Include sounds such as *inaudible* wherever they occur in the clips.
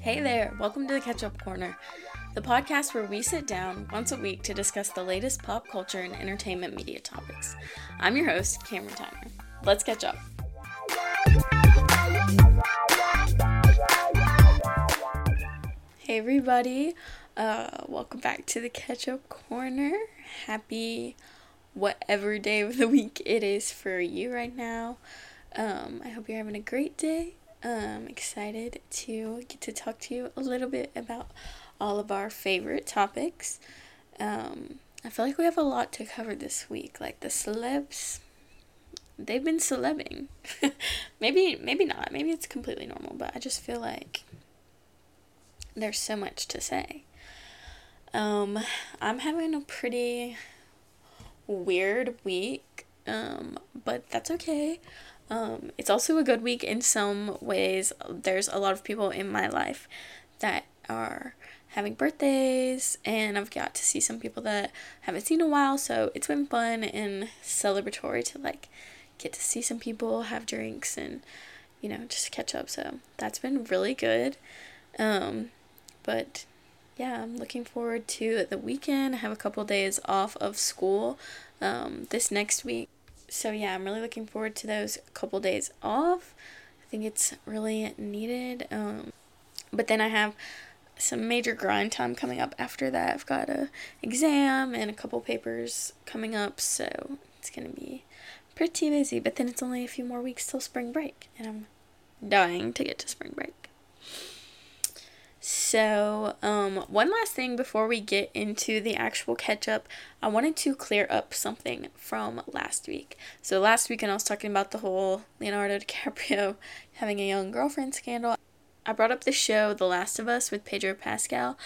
Hey there, welcome to the Catch Up Corner, the podcast where we sit down once a week to discuss the latest pop culture and entertainment media topics. I'm your host, Cameron Tyner. Let's catch up. Hey everybody, uh, welcome back to the Catch Up Corner. Happy whatever day of the week it is for you right now. Um, I hope you're having a great day. Um, excited to get to talk to you a little bit about all of our favorite topics. Um, I feel like we have a lot to cover this week. Like the celebs, they've been celebing. *laughs* maybe, maybe not. Maybe it's completely normal, but I just feel like there's so much to say. Um, I'm having a pretty weird week, um, but that's okay. Um, it's also a good week in some ways. There's a lot of people in my life that are having birthdays, and I've got to see some people that I haven't seen in a while, so it's been fun and celebratory to like get to see some people, have drinks, and you know, just catch up. So that's been really good. Um, but yeah, I'm looking forward to the weekend. I have a couple days off of school um, this next week. So yeah, I'm really looking forward to those couple days off. I think it's really needed. Um, but then I have some major grind time coming up after that. I've got a exam and a couple papers coming up, so it's gonna be pretty busy. But then it's only a few more weeks till spring break, and I'm dying to get to spring break. So, um, one last thing before we get into the actual catch up, I wanted to clear up something from last week. So, last weekend I was talking about the whole Leonardo *laughs* DiCaprio having a young girlfriend scandal. I brought up the show The Last of Us with Pedro Pascal,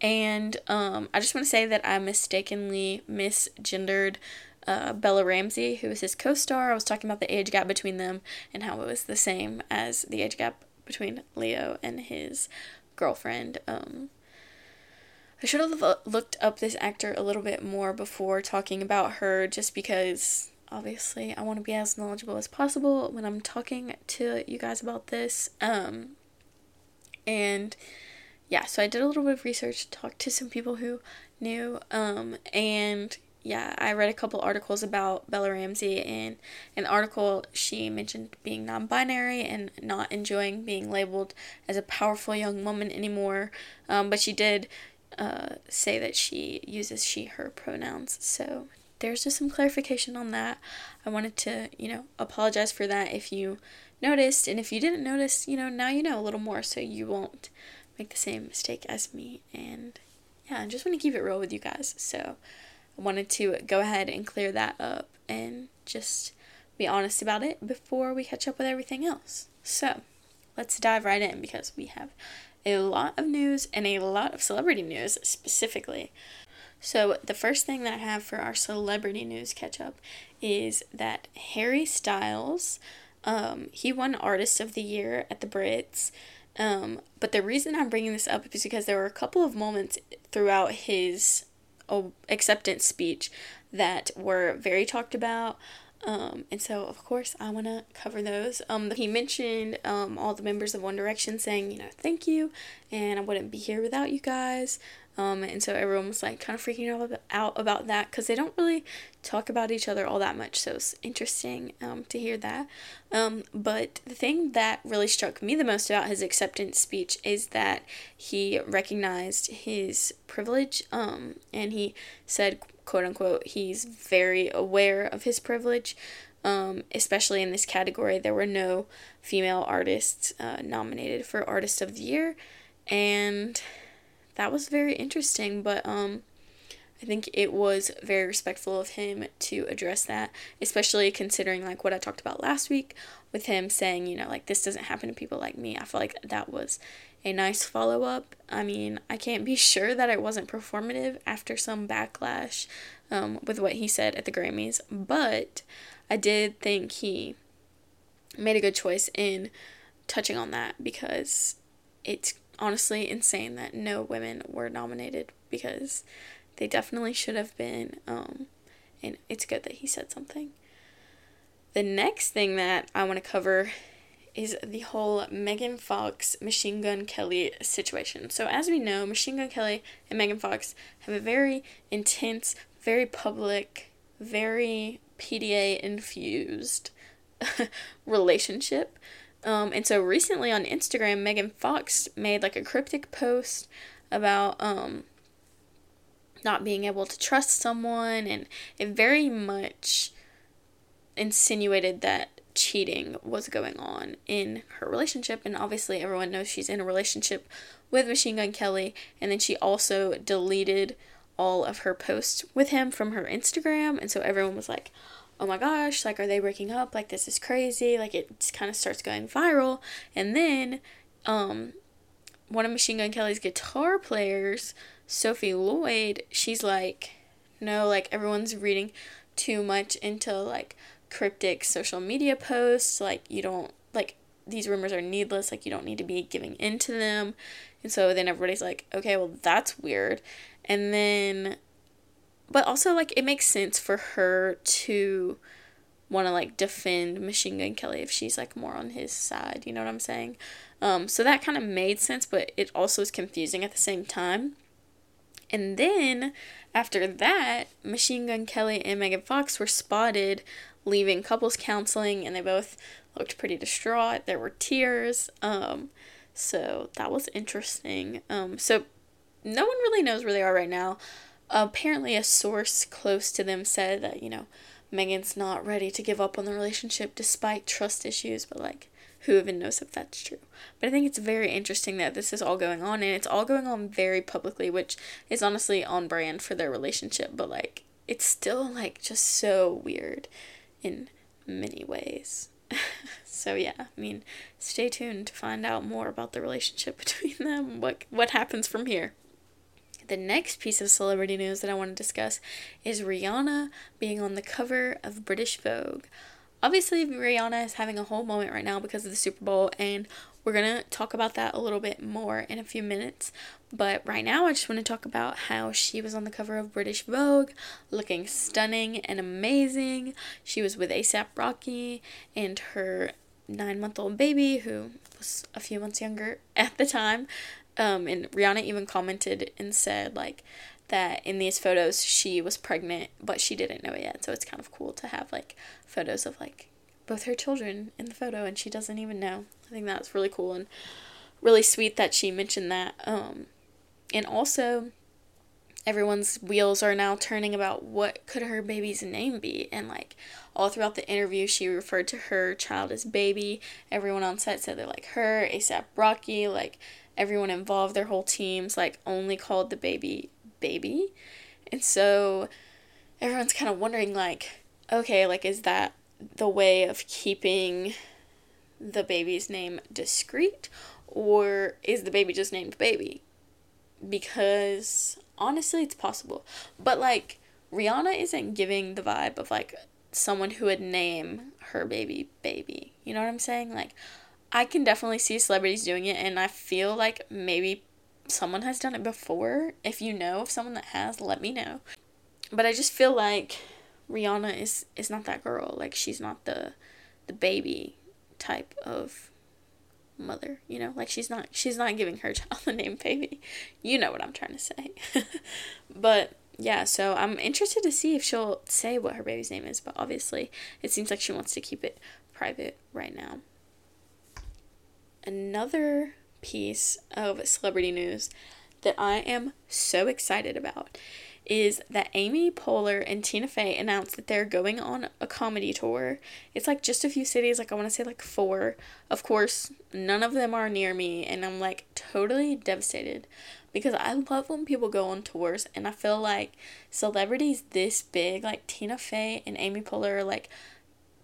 and um, I just want to say that I mistakenly misgendered uh, Bella Ramsey, who was his co star. I was talking about the age gap between them and how it was the same as the age gap between Leo and his girlfriend. Um, I should have looked up this actor a little bit more before talking about her, just because obviously I want to be as knowledgeable as possible when I'm talking to you guys about this. Um, and yeah, so I did a little bit of research, talked to some people who knew, um, and yeah, I read a couple articles about Bella Ramsey. and the article, she mentioned being non binary and not enjoying being labeled as a powerful young woman anymore. Um, but she did uh, say that she uses she, her pronouns. So there's just some clarification on that. I wanted to, you know, apologize for that if you noticed. And if you didn't notice, you know, now you know a little more so you won't make the same mistake as me. And yeah, I just want to keep it real with you guys. So, wanted to go ahead and clear that up and just be honest about it before we catch up with everything else. So, let's dive right in because we have a lot of news and a lot of celebrity news specifically. So, the first thing that I have for our celebrity news catch up is that Harry Styles, um, he won Artist of the Year at the Brits. Um, but the reason I'm bringing this up is because there were a couple of moments throughout his acceptance speech that were very talked about. Um, and so, of course, I want to cover those. Um, he mentioned um, all the members of One Direction saying, you know, thank you, and I wouldn't be here without you guys. Um, and so everyone was like kind of freaking out about that because they don't really talk about each other all that much. So it's interesting um, to hear that. Um, but the thing that really struck me the most about his acceptance speech is that he recognized his privilege um, and he said, quote unquote, he's very aware of his privilege. Um, especially in this category, there were no female artists uh, nominated for Artist of the Year, and that was very interesting, but um I think it was very respectful of him to address that, especially considering like what I talked about last week with him saying, you know, like this doesn't happen to people like me. I feel like that was a nice follow up. I mean, I can't be *laughs* sure that it wasn't performative after some backlash um, with what he said at the Grammys, but I did think he made a good choice in touching on that because it's honestly insane that no women were nominated because they definitely should have been. Um, and it's good that he said something. The next thing that I want to cover is the whole Megan Fox Machine Gun Kelly situation. So, as we know, Machine Gun Kelly and Megan Fox have a very intense, very public, very PDA infused *laughs* relationship. Um, and so recently on Instagram, Megan Fox made like a cryptic post about um, not being able to trust someone, and it very much insinuated that cheating was going on in her relationship. And obviously, everyone knows she's in a relationship with Machine Gun Kelly, and then she also deleted all of her posts with him from her Instagram, and so everyone was like, oh my gosh, like, are they breaking up? Like, this is crazy. Like, it kind of starts going viral. And then, um, one of Machine Gun Kelly's guitar players, Sophie Lloyd, she's like, no, like, everyone's reading too much into, like, cryptic social media posts. Like, you don't, like, these rumors are needless. Like, you don't need to be giving into them. And so then everybody's like, okay, well, that's weird. And then but also like it makes sense for her to want to like defend Machine Gun Kelly if she's like more on his side, you know what I'm saying? Um, so that kind of made sense, but it also is confusing at the same time. And then after that, Machine Gun Kelly and Megan Fox were spotted leaving couples counseling, and they both looked pretty distraught. There were tears. Um, so that was interesting. Um, so no one really knows where they are right now apparently a source close to them said that, you know, Megan's not ready to give up on the relationship despite trust issues, but like who even knows if that's true. But I think it's very interesting that this is all going on and it's all going on very publicly, which is honestly on brand for their relationship, but like it's still like just so weird in many ways. *laughs* so yeah, I mean, stay tuned to find out more about the relationship *laughs* between them, what what happens from here. The next piece of celebrity news that I want to discuss is Rihanna being on the cover of British Vogue. Obviously, Rihanna is having a whole moment right now because of the Super Bowl, and we're going to talk about that a little bit more in a few minutes. But right now, I just want to talk about how she was on the cover of British Vogue, looking stunning and amazing. She was with ASAP Rocky and her nine month old baby, who was a few months younger *laughs* at the time. Um, and Rihanna even commented and said like that in these photos she was pregnant, but she didn't know it yet. So it's kind of cool to have like photos of like both her children in the photo, and she doesn't even know. I think that's really cool and really sweet that she mentioned that. Um, and also everyone's wheels are now turning about what could her baby's name be and like all throughout the interview she referred to her child as baby everyone on set said they're like her asap rocky like everyone involved, their whole teams, like only called the baby baby. And so everyone's kind of wondering, like, okay, like, is that the way of keeping the baby's name discreet? Or is the baby just named baby? Because honestly, it's possible. But, like, Rihanna isn't giving the vibe of, like, someone who would name her baby baby. You know what I'm saying? Like, I can definitely see celebrities doing it, and I feel like maybe someone has done it before. If you know of someone that has, let me know. But I just feel like Rihanna is is not that girl. Like she's not the the baby type of mother, you know? Like she's not she's not giving her *laughs* child the name baby. You know what I'm trying to say. *laughs* but yeah, so I'm interested to see if she'll say what her baby's name is, but obviously it seems like she wants to keep it private right now another piece of celebrity news that I am so excited about is that Amy Poehler and Tina Fey announced that they're going on a comedy tour. It's like just a few cities, like I want to say like four. Of course, none of them are near me, and I'm like totally devastated because I love when people go on tours, and I feel like celebrities this big, like Tina Fey and Amy Poehler, are like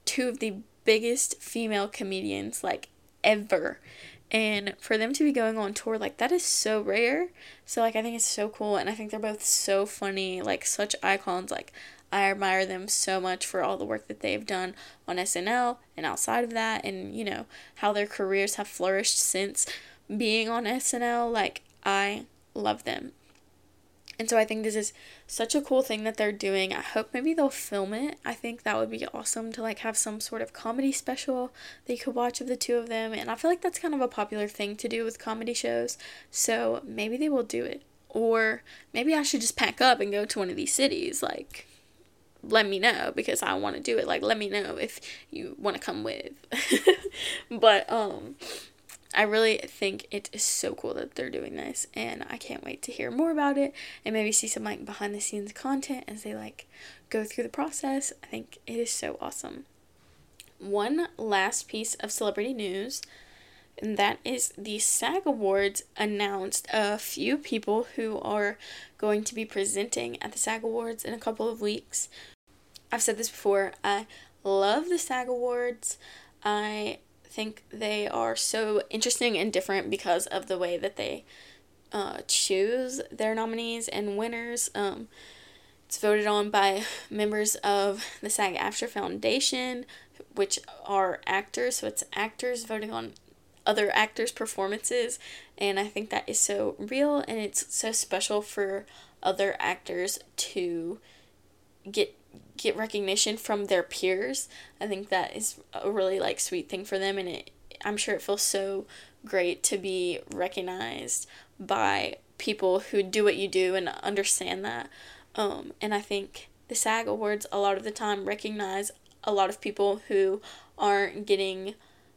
two of the biggest female comedians like ever. And for them to be going on tour, like, that is so rare. So, like, I think it's so cool. And I think they're both so funny, like, such icons. Like, I admire them so much for all the work that they've done on SNL and outside of that, and, you know, how their careers have flourished since being on SNL. Like, I love them. And so I think this is such a cool thing that they're doing. I hope maybe they'll film it. I think that would be awesome to like have some sort of comedy special that you could watch of the two of them. And I feel like that's kind of a popular thing to do with comedy shows. So maybe they will do it. Or maybe I should just pack up and go to one of these cities. Like, let me know because I want to do it. Like, let me know if you want to come with. *laughs* but, um, I really think it is so cool that they're doing this, and I can't wait to hear more about it and maybe see some like behind the scenes content as they like go through the process. I think it is so awesome. One last piece of celebrity news, and that is the SAG Awards announced a few people who are going to be presenting at the SAG Awards in a couple of weeks. I've said this before, I love the SAG Awards. I think they are so interesting and different because of the way that they uh, choose their nominees and winners. Um, it's voted on by *laughs* members of the SAG AFTRA Foundation, which are actors. So it's actors voting on other actors' performances. And I think that is so real and it's so special for other actors to get get recognition from their peers. I think that is a really like sweet thing for them and it I'm sure it feels so great to be recognized by people who do what you do and understand that. Um, and I think the SAG Awards a lot of the time recognize a lot of people who aren't getting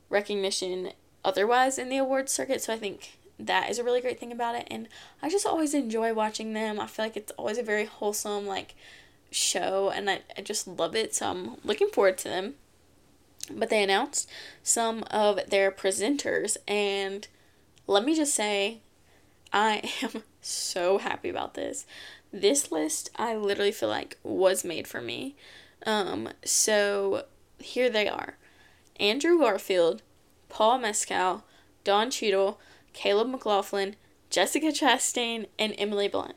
recognition otherwise in the awards circuit. So I think that is a really great thing about it. And I just always enjoy watching them. I feel like it's always a very wholesome, like, show and I, I just love it. So I'm looking forward to them. But they announced some of their presenters, and let me just say, I *laughs* am so happy about this. This list, I literally feel like was made for me. Um, so here they are Andrew Garfield, Paul Mescal, Don Cheadle, Caleb McLaughlin, Jessica Chastain, and Emily Blunt.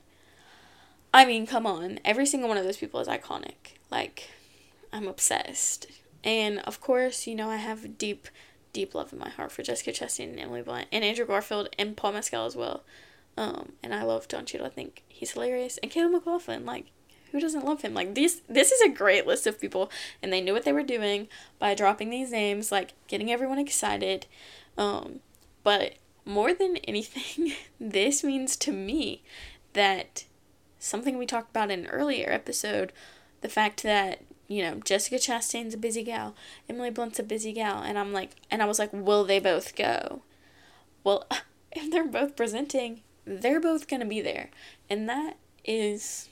I mean, come on. Every single one of those people is iconic. Like, I'm obsessed. And of course, you know, I have deep, deep love in my heart for Jessica Chastain and Emily Blunt and Andrew Garfield and Paul Mescal as well. Um, and I love Don Cheadle. I think he's hilarious. And Caleb McLaughlin, like, who doesn't love him? Like these this is a great list of people and they knew what they were doing by dropping these names, like getting everyone excited. Um, but more than anything, *laughs* this means to me that something we talked about in an earlier episode, the fact that, you know, Jessica Chastain's a busy gal, Emily Blunt's a busy gal, and I'm like, and I was like, will they both go? Well, *laughs* if they're both presenting, they're both to be there. And that is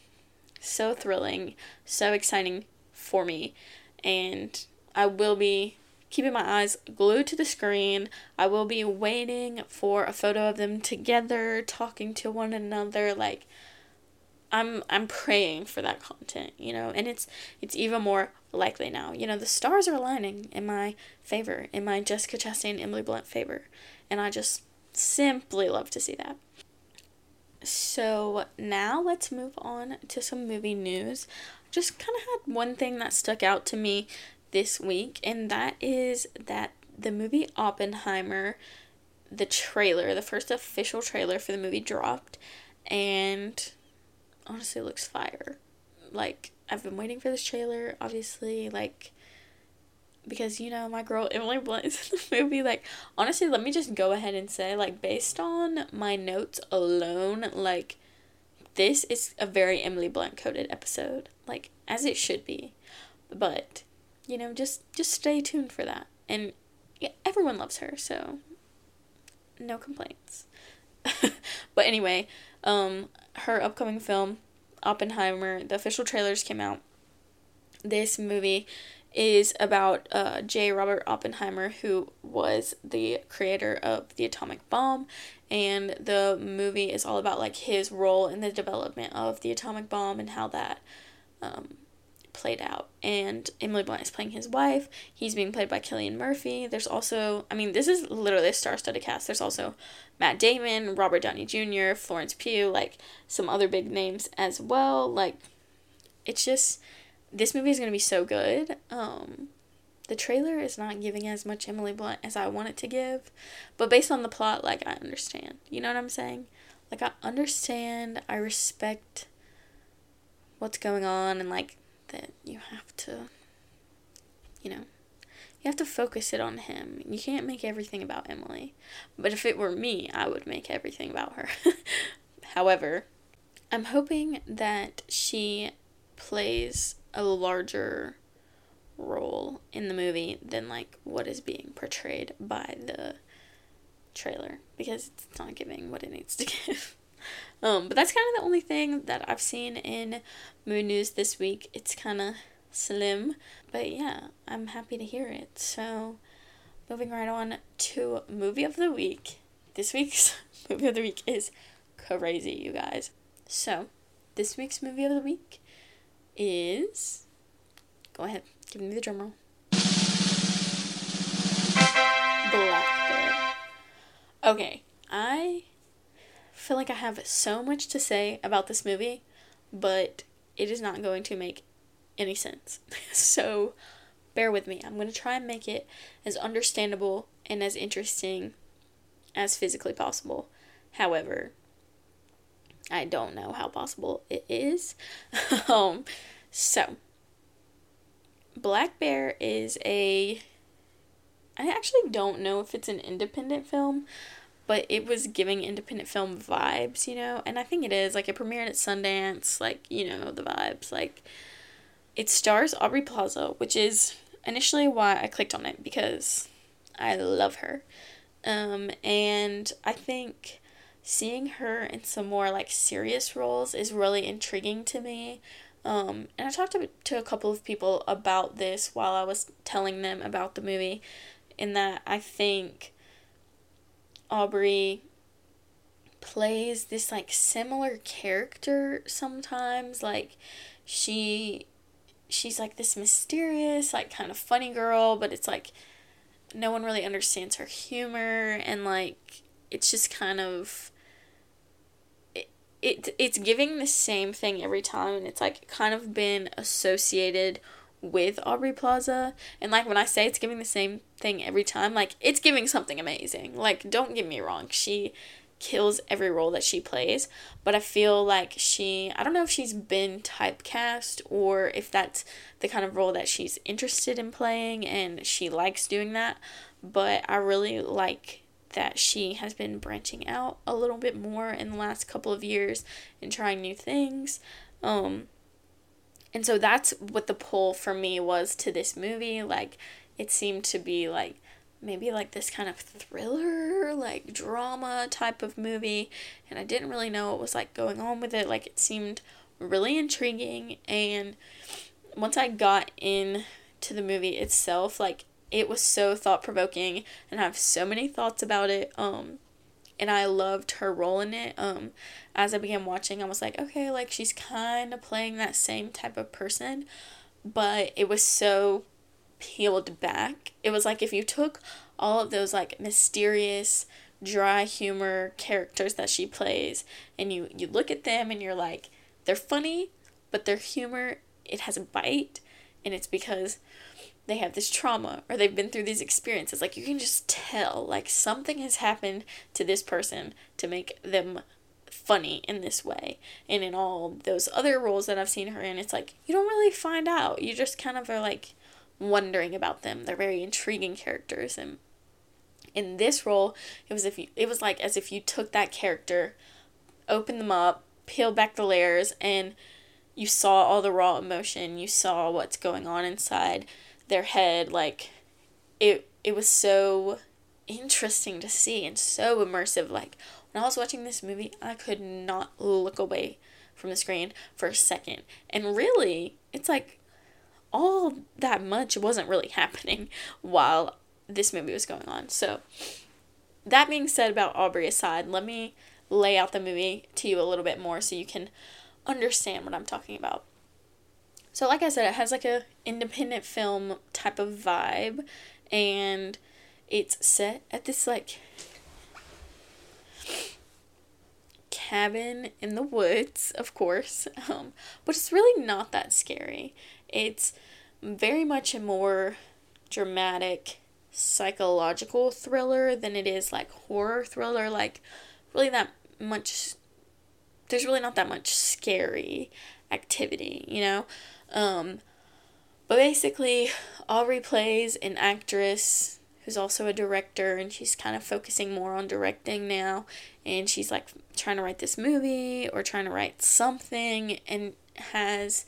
so thrilling, so exciting for me. And I will be keeping my eyes glued to the screen. I will be waiting for a photo of them together, talking to one another. Like, I'm I'm praying for that content, you know, and it's it's even more likely now. You know, the stars are aligning in my favor, in my Jessica Chastain Emily Blunt favor, and I just simply love to see that. So now let's move on to some movie news. Just kind of had one thing that stuck out to me this week, and that is that the movie Oppenheimer, the trailer, the first official trailer for the movie dropped, and honestly looks fire. Like I've been waiting for this trailer, obviously, like because you know my girl Emily Blunt is *laughs* in the movie. Like honestly, let me just go ahead and say, like based on my notes alone, like this is a very Emily Blunt coded episode, like as it should be. But you know, just just stay tuned for that. And yeah, everyone loves her, so no complaints. *laughs* but anyway, um, her upcoming film, Oppenheimer, the official trailers came out. This movie is about uh, J. Robert Oppenheimer, who was the creator of the atomic bomb, and the movie is all about like his role in the development of the atomic bomb and how that um, played out. And Emily Blunt is playing his wife. He's being played by Cillian Murphy. There's also, I mean, this is literally a star-studded cast. There's also Matt Damon, Robert Downey Jr., Florence Pugh, like some other big names as well. Like, it's just this movie is gonna be so good. Um, the trailer is not giving as much Emily Blunt as I want it to give, but based on the plot, like I understand. You know what I'm saying? like I understand, I respect what's going on and like that you have to you know, you have to focus it on him. You can't make everything about Emily. But if it were me, I would make everything about her. *laughs* However, I'm hoping that she plays a larger role in the movie than like what is being portrayed by the trailer because it's not giving what it needs to *laughs* give. Um, but that's kind of the only thing that I've seen in movie news this week. It's kind of slim, but yeah, I'm happy to hear it. So, moving right on to movie of the week. This week's *laughs* movie of the week is crazy, you guys. So, this week's movie of the week is. Go ahead, give me the drum roll. Black Bear. Okay, I feel like I have so much to say about this movie, but it is not going to make any sense. *laughs* so bear with me. I'm going to try and make it as understandable and as interesting as physically possible. However, I don't know how possible it is. *laughs* um, so, Black Bear is a. I actually don't know if it's an independent film, but it was giving independent film vibes, you know, and I think it is. Like, it premiered at Sundance, like, you know, the vibes. Like, it stars Aubrey Plaza, which is initially why I clicked on it because I love her. Um, and I think seeing her in some more like serious roles is really intriguing to me. Um, and I talked to, to a couple of people about this while I was telling them about the movie, in that I think Aubrey plays this like similar character sometimes. Like, she she's like this mysterious, like kind of funny girl, but it's like no one really understands her humor and like it's just kind of it, it it's giving the same thing every time and it's like kind of been associated with Aubrey Plaza. And like when I say it's giving the same thing every time like it's giving something amazing. Like don't get me wrong. She kills every role that she plays, but I feel like she, I don't know if she's been typecast or if that's the kind of role that she's interested in playing and she likes doing that, but I really like that she has been branching out a little bit more in the last couple of years and trying new things. Um and so that's what the pull for me was to this movie. Like it seemed to be like maybe like this kind of thriller, like drama type of movie, and I didn't really know what was like going on with it. Like it seemed really intriguing, and once I got in to the movie itself, like it was so thought provoking, and I have so many thoughts about it. Um, and I loved her role in it. Um, as I began watching, I was like, okay, like she's kind of playing that same type of person, but it was so peeled back. It was like if you took all of those like mysterious, dry humor characters that she plays and you you look at them and you're like they're funny, but their humor it has a bite and it's because they have this trauma or they've been through these experiences. Like you can just tell like something has happened to this person to make them funny in this way. And in all those other roles that I've seen her in, it's like you don't really find out. You just kind of are like wondering about them. They're very intriguing characters and in this role, it was if you it was like as if you took that character, opened them up, peeled back the layers and you saw all the raw emotion, you saw what's going on inside their head like it it was so interesting to see and so immersive like when I was watching this movie, I could not look away from the screen for a second. And really, it's like all that much wasn't really *laughs* happening while this movie was going on. So, that being said about Aubrey aside, let me lay out the movie to you a little bit more so you can understand what I'm talking about. So, like I said, it has like a independent film type of vibe, and it's set at this like cabin in the woods, of course, *laughs* um, but it's really not that scary. It's very much a more dramatic psychological thriller than it is like horror thriller like really that much there's really not that much scary activity, you know? Um, but basically, Aubrey plays an actress who's also a director, and she's kind of focusing more on directing now. And she's like trying to write this movie or trying to write something, and has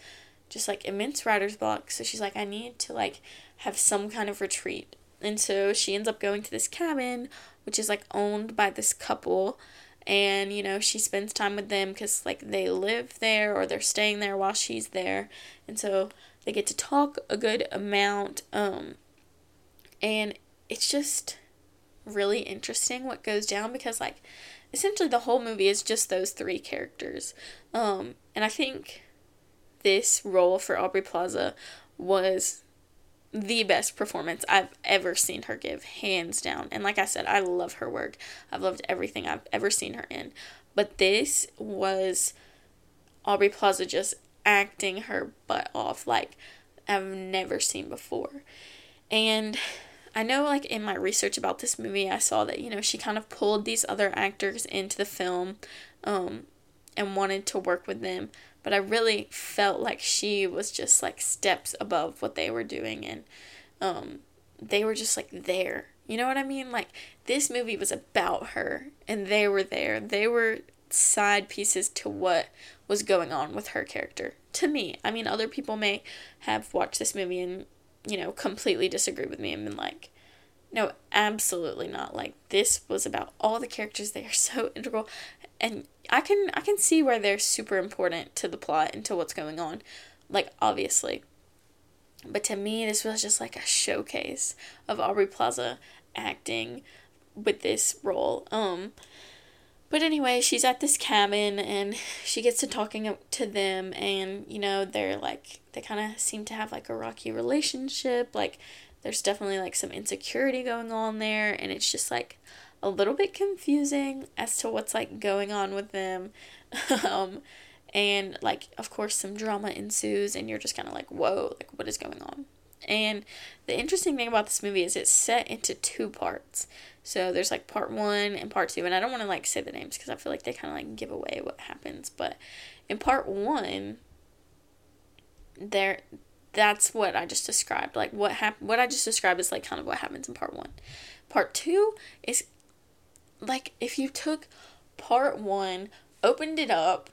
just like immense writer's block. So she's like, I need to like have some kind of retreat. And so she ends up going to this cabin, which is like owned by this couple. And, you know, she spends time with them because, like, they live there or they're staying there while she's there. And so they get to talk a good amount. Um, and it's just really interesting what goes down because, like, essentially the whole movie is just those three characters. Um, and I think this role for Aubrey Plaza was the best performance I've ever seen her give, hands down. And like I said, I love her work. I've loved everything I've ever seen her in. But this was Aubrey Plaza just acting her butt off like I've never seen before. And I know, like, in my research about this movie, I saw that, you know, she kind of pulled these other actors into the film um, and wanted to work with them. But I really felt like she was just, like, steps above what they were doing. And um, they were just, like, there. You know what I mean? Like, this movie was about her, and they were there. They were side pieces to what was going on with her character. To me, I mean, other people may have watched this movie and, you know, completely disagree with me and been like, no, absolutely not. Like, this was about all the characters. They are so *laughs* integral. And I can I can see where they're super important to the plot and to what's going on. Like obviously. But to me this was just like a showcase of Aubrey Plaza acting with this role. Um but anyway, she's at this cabin and she gets to talking to them and you know, they're like they kind of seem to have like a rocky relationship. Like there's definitely like some insecurity going on there and it's just like a little bit confusing as to what's like going on with them. *laughs* um and like of course some drama ensues and you're just kind of like, "Whoa, like what is going on?" And the interesting thing about this movie is it's set into two parts. So there's like part one and part two, and I don't want to like say the names because I feel like they kind of like give away what happens. But in part one, there, that's what I just described. Like what happened, what I just described is like kind of what happens in part one. Part two is like if you took part one, opened it up,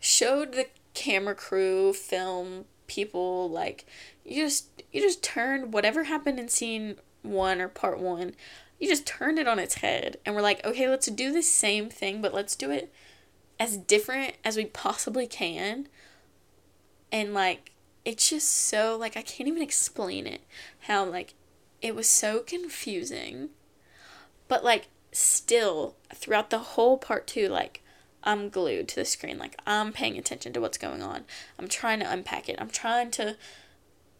showed the camera crew, film people, like you just you just turned whatever happened in scene one or part one you just turned it on its head and we're like, okay, let's do the same thing, but let's do it as different as we possibly can. And like, it's just so, like, I can't even explain it. How, like, it was so confusing. But, like, still, throughout the whole part two, like, I'm glued to the screen. Like, I'm paying attention to what's going on. I'm trying to unpack it. I'm trying to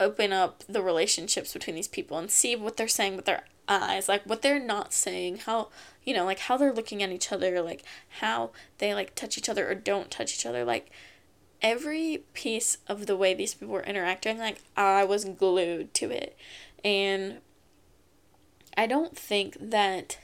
open up the relationships between these people and see what they're saying with their eyes like what they're not saying how you know like how they're looking at each other like how they like touch each other or don't touch each other like every piece of the way these people were interacting like i was glued to it and i don't think that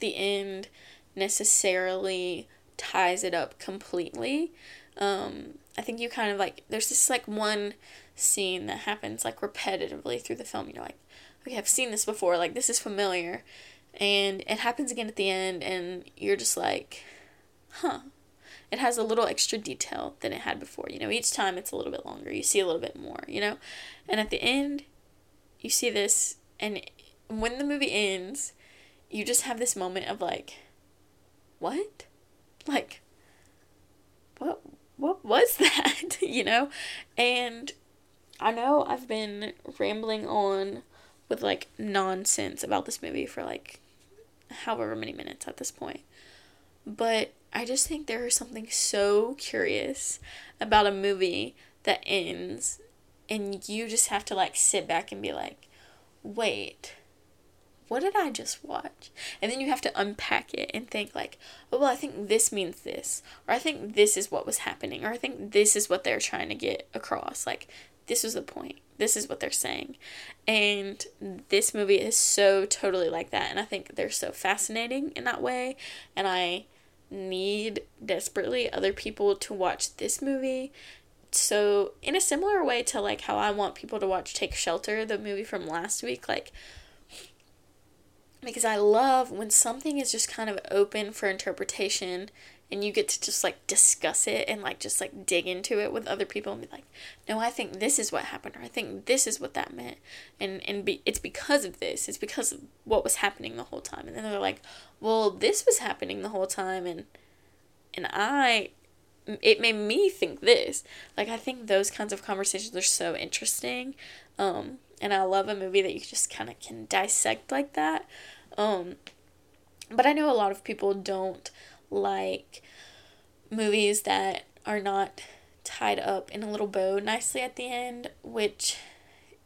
the end necessarily ties it up completely um i think you kind of like there's this like one scene that happens like repetitively through the film you're like okay, I've seen this before, like this is familiar. And it happens again at the end, and you're just like, huh. It has a little extra detail than it had before. You know, each time it's a little bit longer. You see a little bit more, you know? And at the end, you see this, and when the movie ends, you just have this moment of like, what? Like, what? What was *laughs* that? *laughs* you know? And I know I've been rambling on with like nonsense about this movie for like however many minutes at this point. But I just think there is something so curious about a movie that ends and you just have to like sit back and be like, wait, what did I just watch? And then you have to unpack it and think like, oh well I think this means this or I think this is what was happening or I think this is what they're trying to get across. Like this is the point. This is what they're saying. And this movie is so totally like that. And I think they're so fascinating in that way. And I need desperately other people to watch this movie. So, in a similar way to like how I want people to watch Take Shelter, the movie from last week, like because I love when something is just kind of open for interpretation and you get to just like discuss it and like just like dig into it with other people and be like no i think this is what happened or i think this is what that meant and and be, it's because of this it's because of what was happening the whole time and then they're like well this was happening the whole time and and i it made me think this like i think those kinds of conversations are so interesting um and i love a movie that you just kind of can dissect like that um but i know a lot of people don't like movies that are not tied up in a little bow nicely at the end, which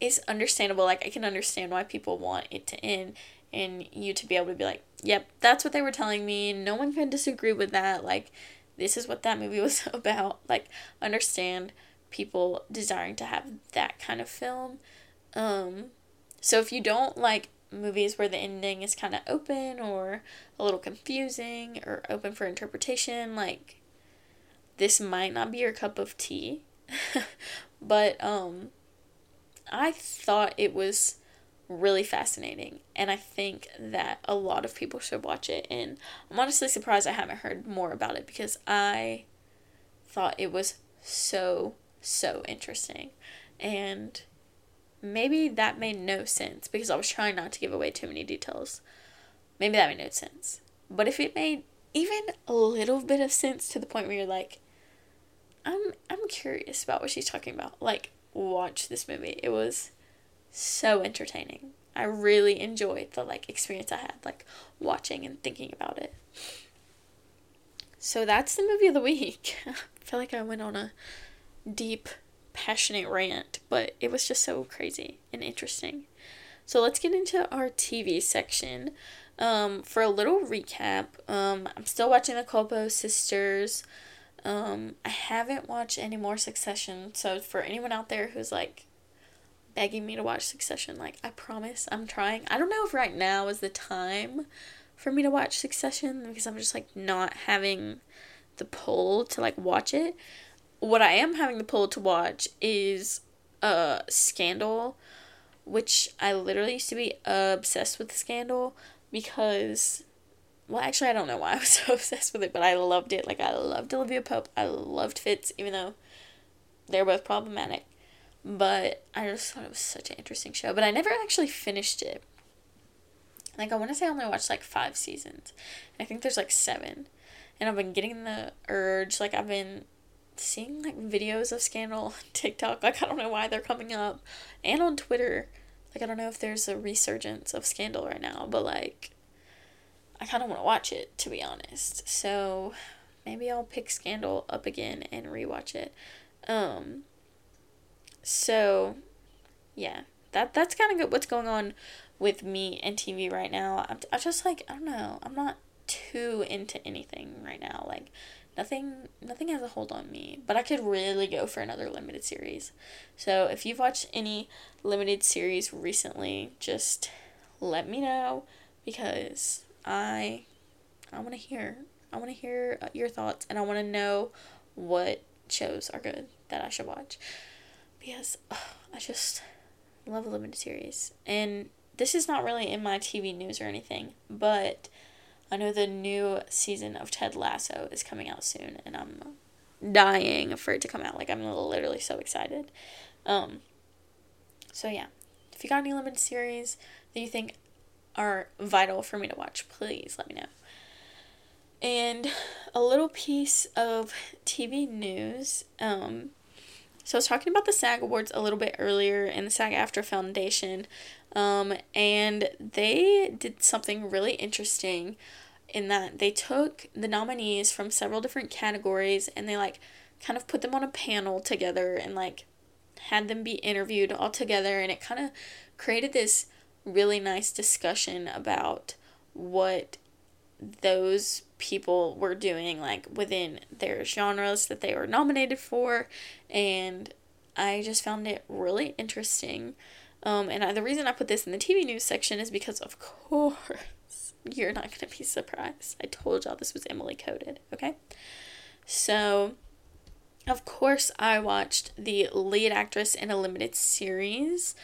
is understandable. Like, I can understand why people want it to end and you to be able to be like, yep, that's what they were telling me. No one can disagree with that. Like, this is what that movie *laughs* was about. Like, understand people desiring to have that kind of film. Um, so if you don't like movies where the ending is kind of open or a little confusing or open for interpretation like this might not be your cup of tea. *laughs* But um i thought it was really fascinating and i think that a lot of people should watch it and i'm honestly surprised i haven't heard more about it because i thought it was so so interesting. And maybe that made no sense because I was trying not to give away too many details. Maybe that made no sense. But if it made even a little bit of sense to the point where you're like, I'm I'm curious about what she's talking about. Like, watch this movie. It was so entertaining. I really enjoyed the like experience I had, like watching and thinking about it. So that's the movie of the week. *laughs* I feel like I went on a deep passionate rant, but it was just so crazy and interesting. So let's get into our TV section. Um, for a little recap, um, I'm still watching the Culpo sisters. Um, I haven't watched any more Succession, so for anyone out there who's like begging me to watch Succession, like I promise I'm trying. I don't know if right now is the time for me to watch Succession because I'm just like not having the pull to like watch it what I am having the pull to watch is uh Scandal, which I literally used to be obsessed with Scandal because well actually I don't know why I was *laughs* so obsessed with it, but I loved it. Like I loved Olivia Pope. I loved Fitz, even though they're both problematic. But I just thought it was such an interesting show. But I never actually finished it. Like I want to say I only watched like five seasons. I think there's like seven. And I've been getting the urge, like I've been seeing like videos of Scandal on *laughs* TikTok. Like I don't know why they're coming up, and on Twitter. Like I don't know if there's a resurgence of Scandal right now, but like I kind of want to watch it to be honest. So maybe I'll pick Scandal up again and rewatch it. Um. So, yeah, that that's kind of what's going on with me and TV right now. I'm, I'm just like I don't know. I'm not too into anything right now. Like nothing nothing has a hold on me but i could really go for another limited series. So if you've watched any limited series recently just let me know because i i want to hear i want to hear uh, your thoughts and i want to know what shows are good that i should watch. Because i just love limited series. And this is not really in my tv news or anything but I know the new season of Ted Lasso is coming out soon, and I'm dying for it to come out. Like I'm literally so excited. Um, so yeah, if you got any limited series that you think are vital for me to watch, please let me know. And a little piece of TV news. Um, so I was talking about the SAG Awards a little bit earlier in the SAG AFTRA Foundation, um, and they did something really interesting in that they took the nominees from several different categories and they like kind of put them on a panel together and like had them be interviewed all together and it kind of created this really nice discussion about what those people were doing like within their genres that they were nominated for and I just found it really interesting. Um, and I, the reason I put this in the TV news section is because, of course, you're not going to be surprised. I told y'all this was Emily coded, okay? So, of course, I watched the lead actress in a limited series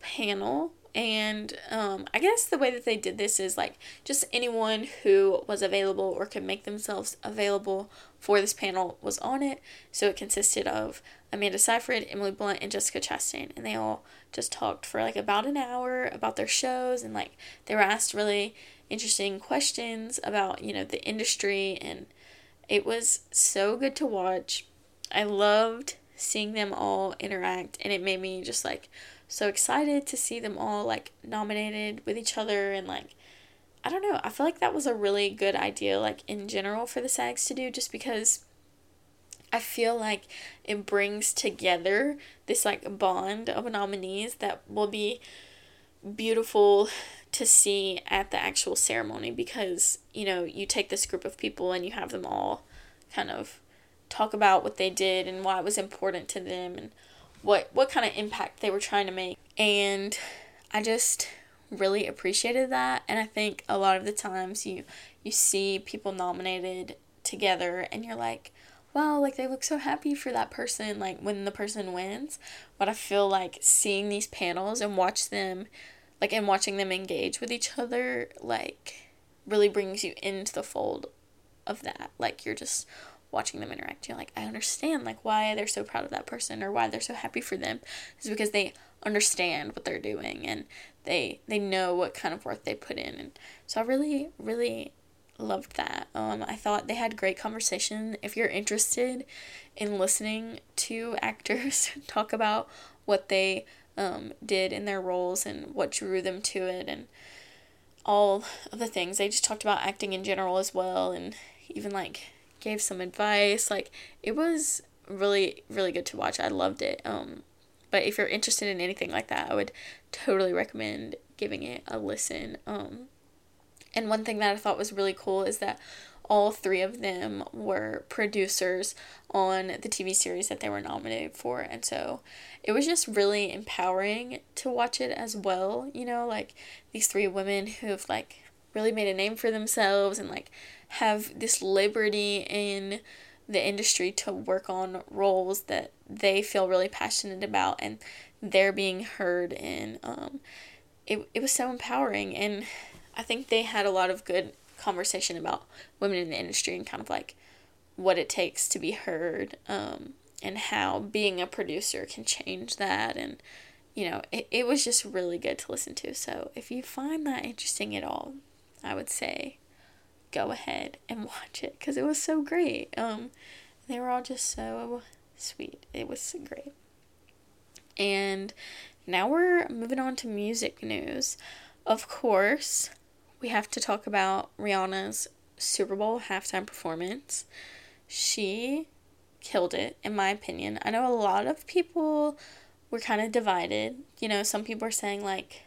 panel and um, I guess the way that they did this is like just anyone who was available or could make themselves available for this panel was on it. So it consisted of Amanda Seyfried, Emily Blunt, and Jessica Chastain. And they all just talked for like about an hour about their shows and like they were asked really interesting questions about, you know, the industry. And it was so good to watch. I loved seeing them all interact and it made me just like so excited to see them all like nominated with each other and like I don't know, I feel like that was a really good idea like in general for the SAGs to do just because I feel like it brings together this like bond of nominees that will be beautiful to see at the actual ceremony because you know you take this group of people and you have them all kind of talk about what they did and why it was important to them and what what kind of impact they were trying to make. And I just really appreciated that. And I think a lot of the times you you see people nominated together and you're like wow like they look so happy for that person like when the person wins. But I feel like seeing these panels and watch them like and watching them engage with each other like really brings you into the fold of that. Like you're just watching them interact. You're like, I understand like why they're so proud of that person or why they're so happy for them. Is because they understand what they're doing and they they know what kind of work they put in. And so I really, really loved that. Um, I thought they had great conversation. If you're interested in listening to *laughs* actors talk about what they um, did in their roles and what drew them to it and all of the things. They just talked about acting in general as well and even like gave some advice. Like it was really really good to watch. I loved it. Um but if you're interested in anything like that, I would totally recommend giving it a listen. Um and one thing that I thought was really cool is that all three of them were producers on the TV series that they were nominated for. And so it was just really empowering to watch it as well. You know, like these three women who've like really made a name for themselves and like have this liberty in the industry to work on roles that they feel really passionate about and they're being heard and um, it, it was so empowering. And i think they had a lot of good conversation about women in the industry and kind of like what it takes to be heard um, and how being a producer can change that. And you know it, it was just really good to listen to. So if you find that interesting at all i would say go ahead and watch it because it was so great. Um, they were all just so sweet. It was so great. And now we're moving on to music news. Of course, we have to talk about Rihanna's Super Bowl halftime performance. She killed it, in my opinion. I know a lot of people were kind of divided. You know, some people are saying, like,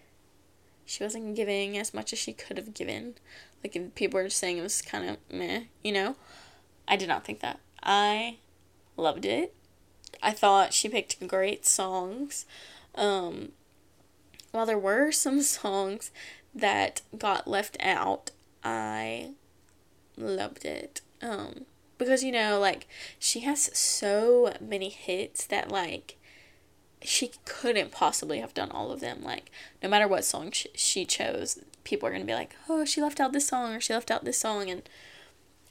she wasn't giving as much as she could have given. Like people were saying it was kind of meh, you know. I did not think that. I loved it. I thought she picked great songs. Um, while there were *laughs* some songs that got left out, I loved it. Um, because you know, like she has so many hits that like she couldn't possibly have done all of them. Like, no matter what song she, she chose, people are going to be like, oh, she left out this song or she left out this song. And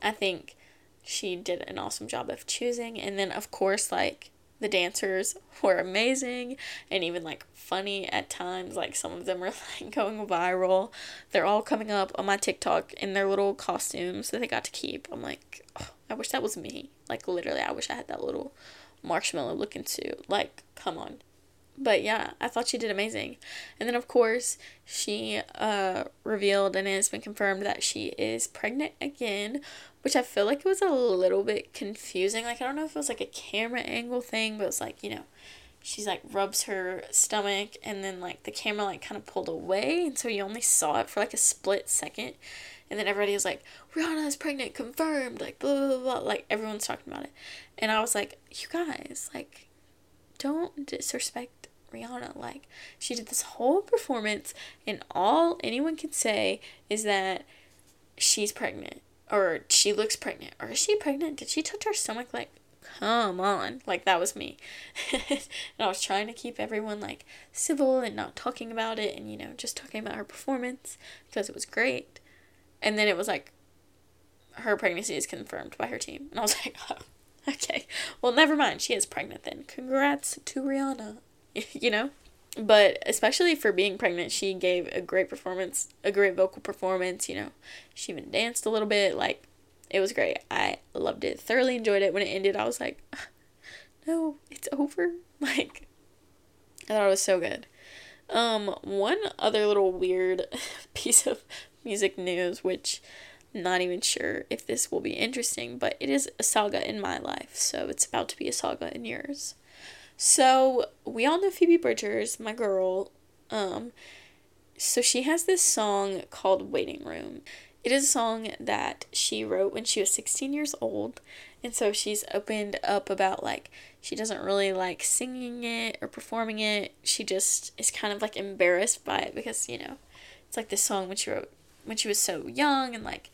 I think she did an awesome job of choosing. And then, of course, like, the dancers *laughs* were amazing and even like funny at times. Like, some of them are *laughs* like going viral. They're all coming up on my TikTok in their little costumes that they got to keep. I'm like, oh, I wish that was me. Like, literally, I wish I had that little marshmallow looking suit. Like, come on. But yeah, I thought she did amazing. And then, of course, she uh, revealed and it has been confirmed that she is pregnant again, which I feel like it was a little bit confusing. Like, I don't know if it was like a camera angle thing, but it was like, you know, she's like rubs her stomach and then like the camera like kind of pulled away. And so you only saw it for like a split second. And then everybody was like, Rihanna is pregnant, confirmed, like blah, blah, blah. Like everyone's talking about it. And I was like, you guys, like, don't disrespect Rihanna. Like, she did this whole performance, and all anyone can say is that she's pregnant, or she looks pregnant, or is she pregnant? Did she touch her stomach? Like, come on. Like, that was me. *laughs* and I was trying to keep everyone, like, civil and not talking about it, and, you know, just talking about her performance because it was great. And then it was like, her pregnancy is confirmed by her team. And I was *laughs* like, oh, okay. Well, never mind. She is pregnant then. Congrats to Rihanna. *laughs* you know? But especially for being pregnant, she gave a great performance, a great vocal performance, you know. She even danced a little bit. Like, it was great. I loved it. Thoroughly enjoyed it. When it ended, I was like, no, it's over. *laughs* Like, I thought it was so good. Um, one other little weird *laughs* piece of music news, which not even sure if this will be interesting, but it is a saga in my life, so it's about to be a saga in yours. So we all know Phoebe Bridgers, my girl. Um, so she has this song called Waiting Room. It is a song that she wrote when she was 16 years old. And so she's opened up about like she doesn't really like singing it or performing it. She just is kind of like embarrassed by it because, you know, it's like this song when she wrote when she was so young and like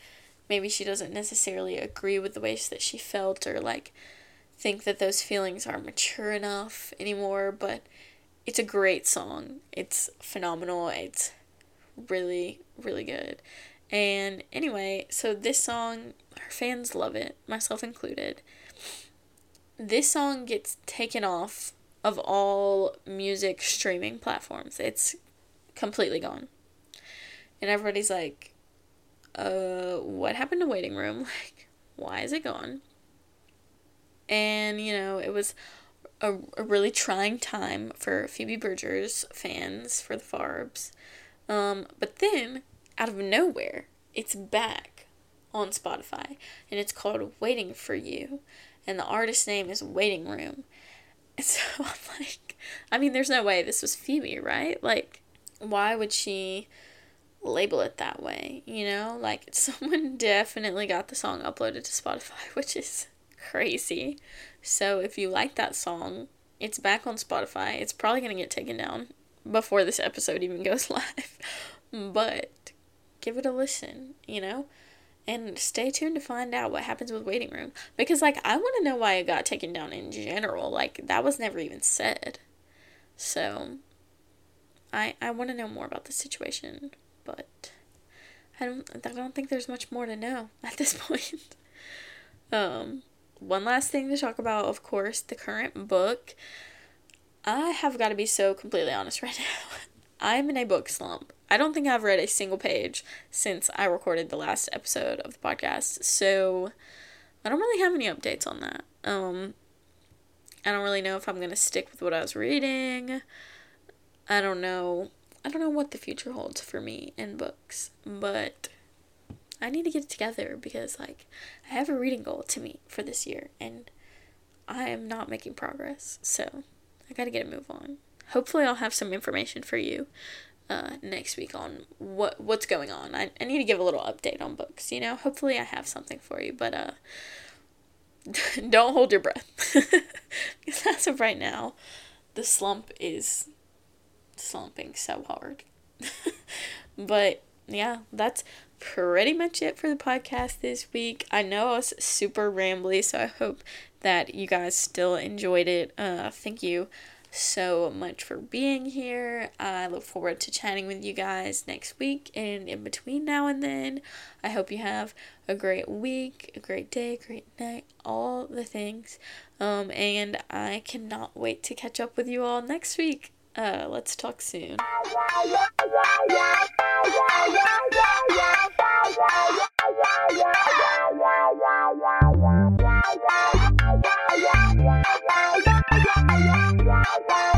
maybe she doesn't necessarily agree with the ways that she felt or like think that those feelings are mature enough anymore, but it's a great song. It's phenomenal. It's really, really good. And anyway, so this song, her fans love it, myself included. This song gets taken off of all music streaming platforms. It's completely gone. And everybody's like, uh, what happened to Waiting Room? *laughs* Like, why is it gone? And, you know, it was a, a really trying time for Phoebe Bridgers fans, for the Farbs. Um, but then, out of nowhere, it's back on Spotify, and it's called Waiting for You, and the artist's name is Waiting Room. And *laughs* so I'm like, I mean, there's no way this was Phoebe, right? Like, why would she label it that way, you know? Like *laughs* someone definitely got the song uploaded to Spotify, *laughs* which is crazy. So if you like that song, it's back on Spotify. It's probably going to get taken down before this episode even goes *laughs* live. but give it a listen, you know? And stay tuned to find out what happens with Waiting Room. Because, like, I want to know why it got taken down in general. Like, that was never even said. So, I, I want to know more about the situation but I don't I don't think there's much more to know *laughs* at this point. um one last thing to talk about, of course, the current book. I have got to be so completely honest *laughs* right now. I'm in a book slump. I don't think I've read a single page since I recorded the last episode of the podcast. So I don't really have any updates on that. Um I don't really know if I'm going to stick with what I was reading. I don't know I don't know what the future holds for me in books, but I need to get it together because like I have a reading goal to meet for this year and I am not making progress. So I got to get a move on. Hopefully I'll have some information for you uh, next week on what what's going on. I, I need to give a little update on books, you know. Hopefully I have something for you, but uh *laughs* don't hold your breath. *laughs* because as of right now, the slump is slumping so hard. *laughs* but yeah, that's pretty much it for the podcast this week. I know I was super rambly, so I hope that you guys still enjoyed it. Uh, thank you so much for being here. I look forward to chatting with you guys next week and in between now and then. I hope you have a great week, a great day, great night, all the things. Um, and I cannot wait to catch up with you all next week. Uh, let's talk soon. *laughs*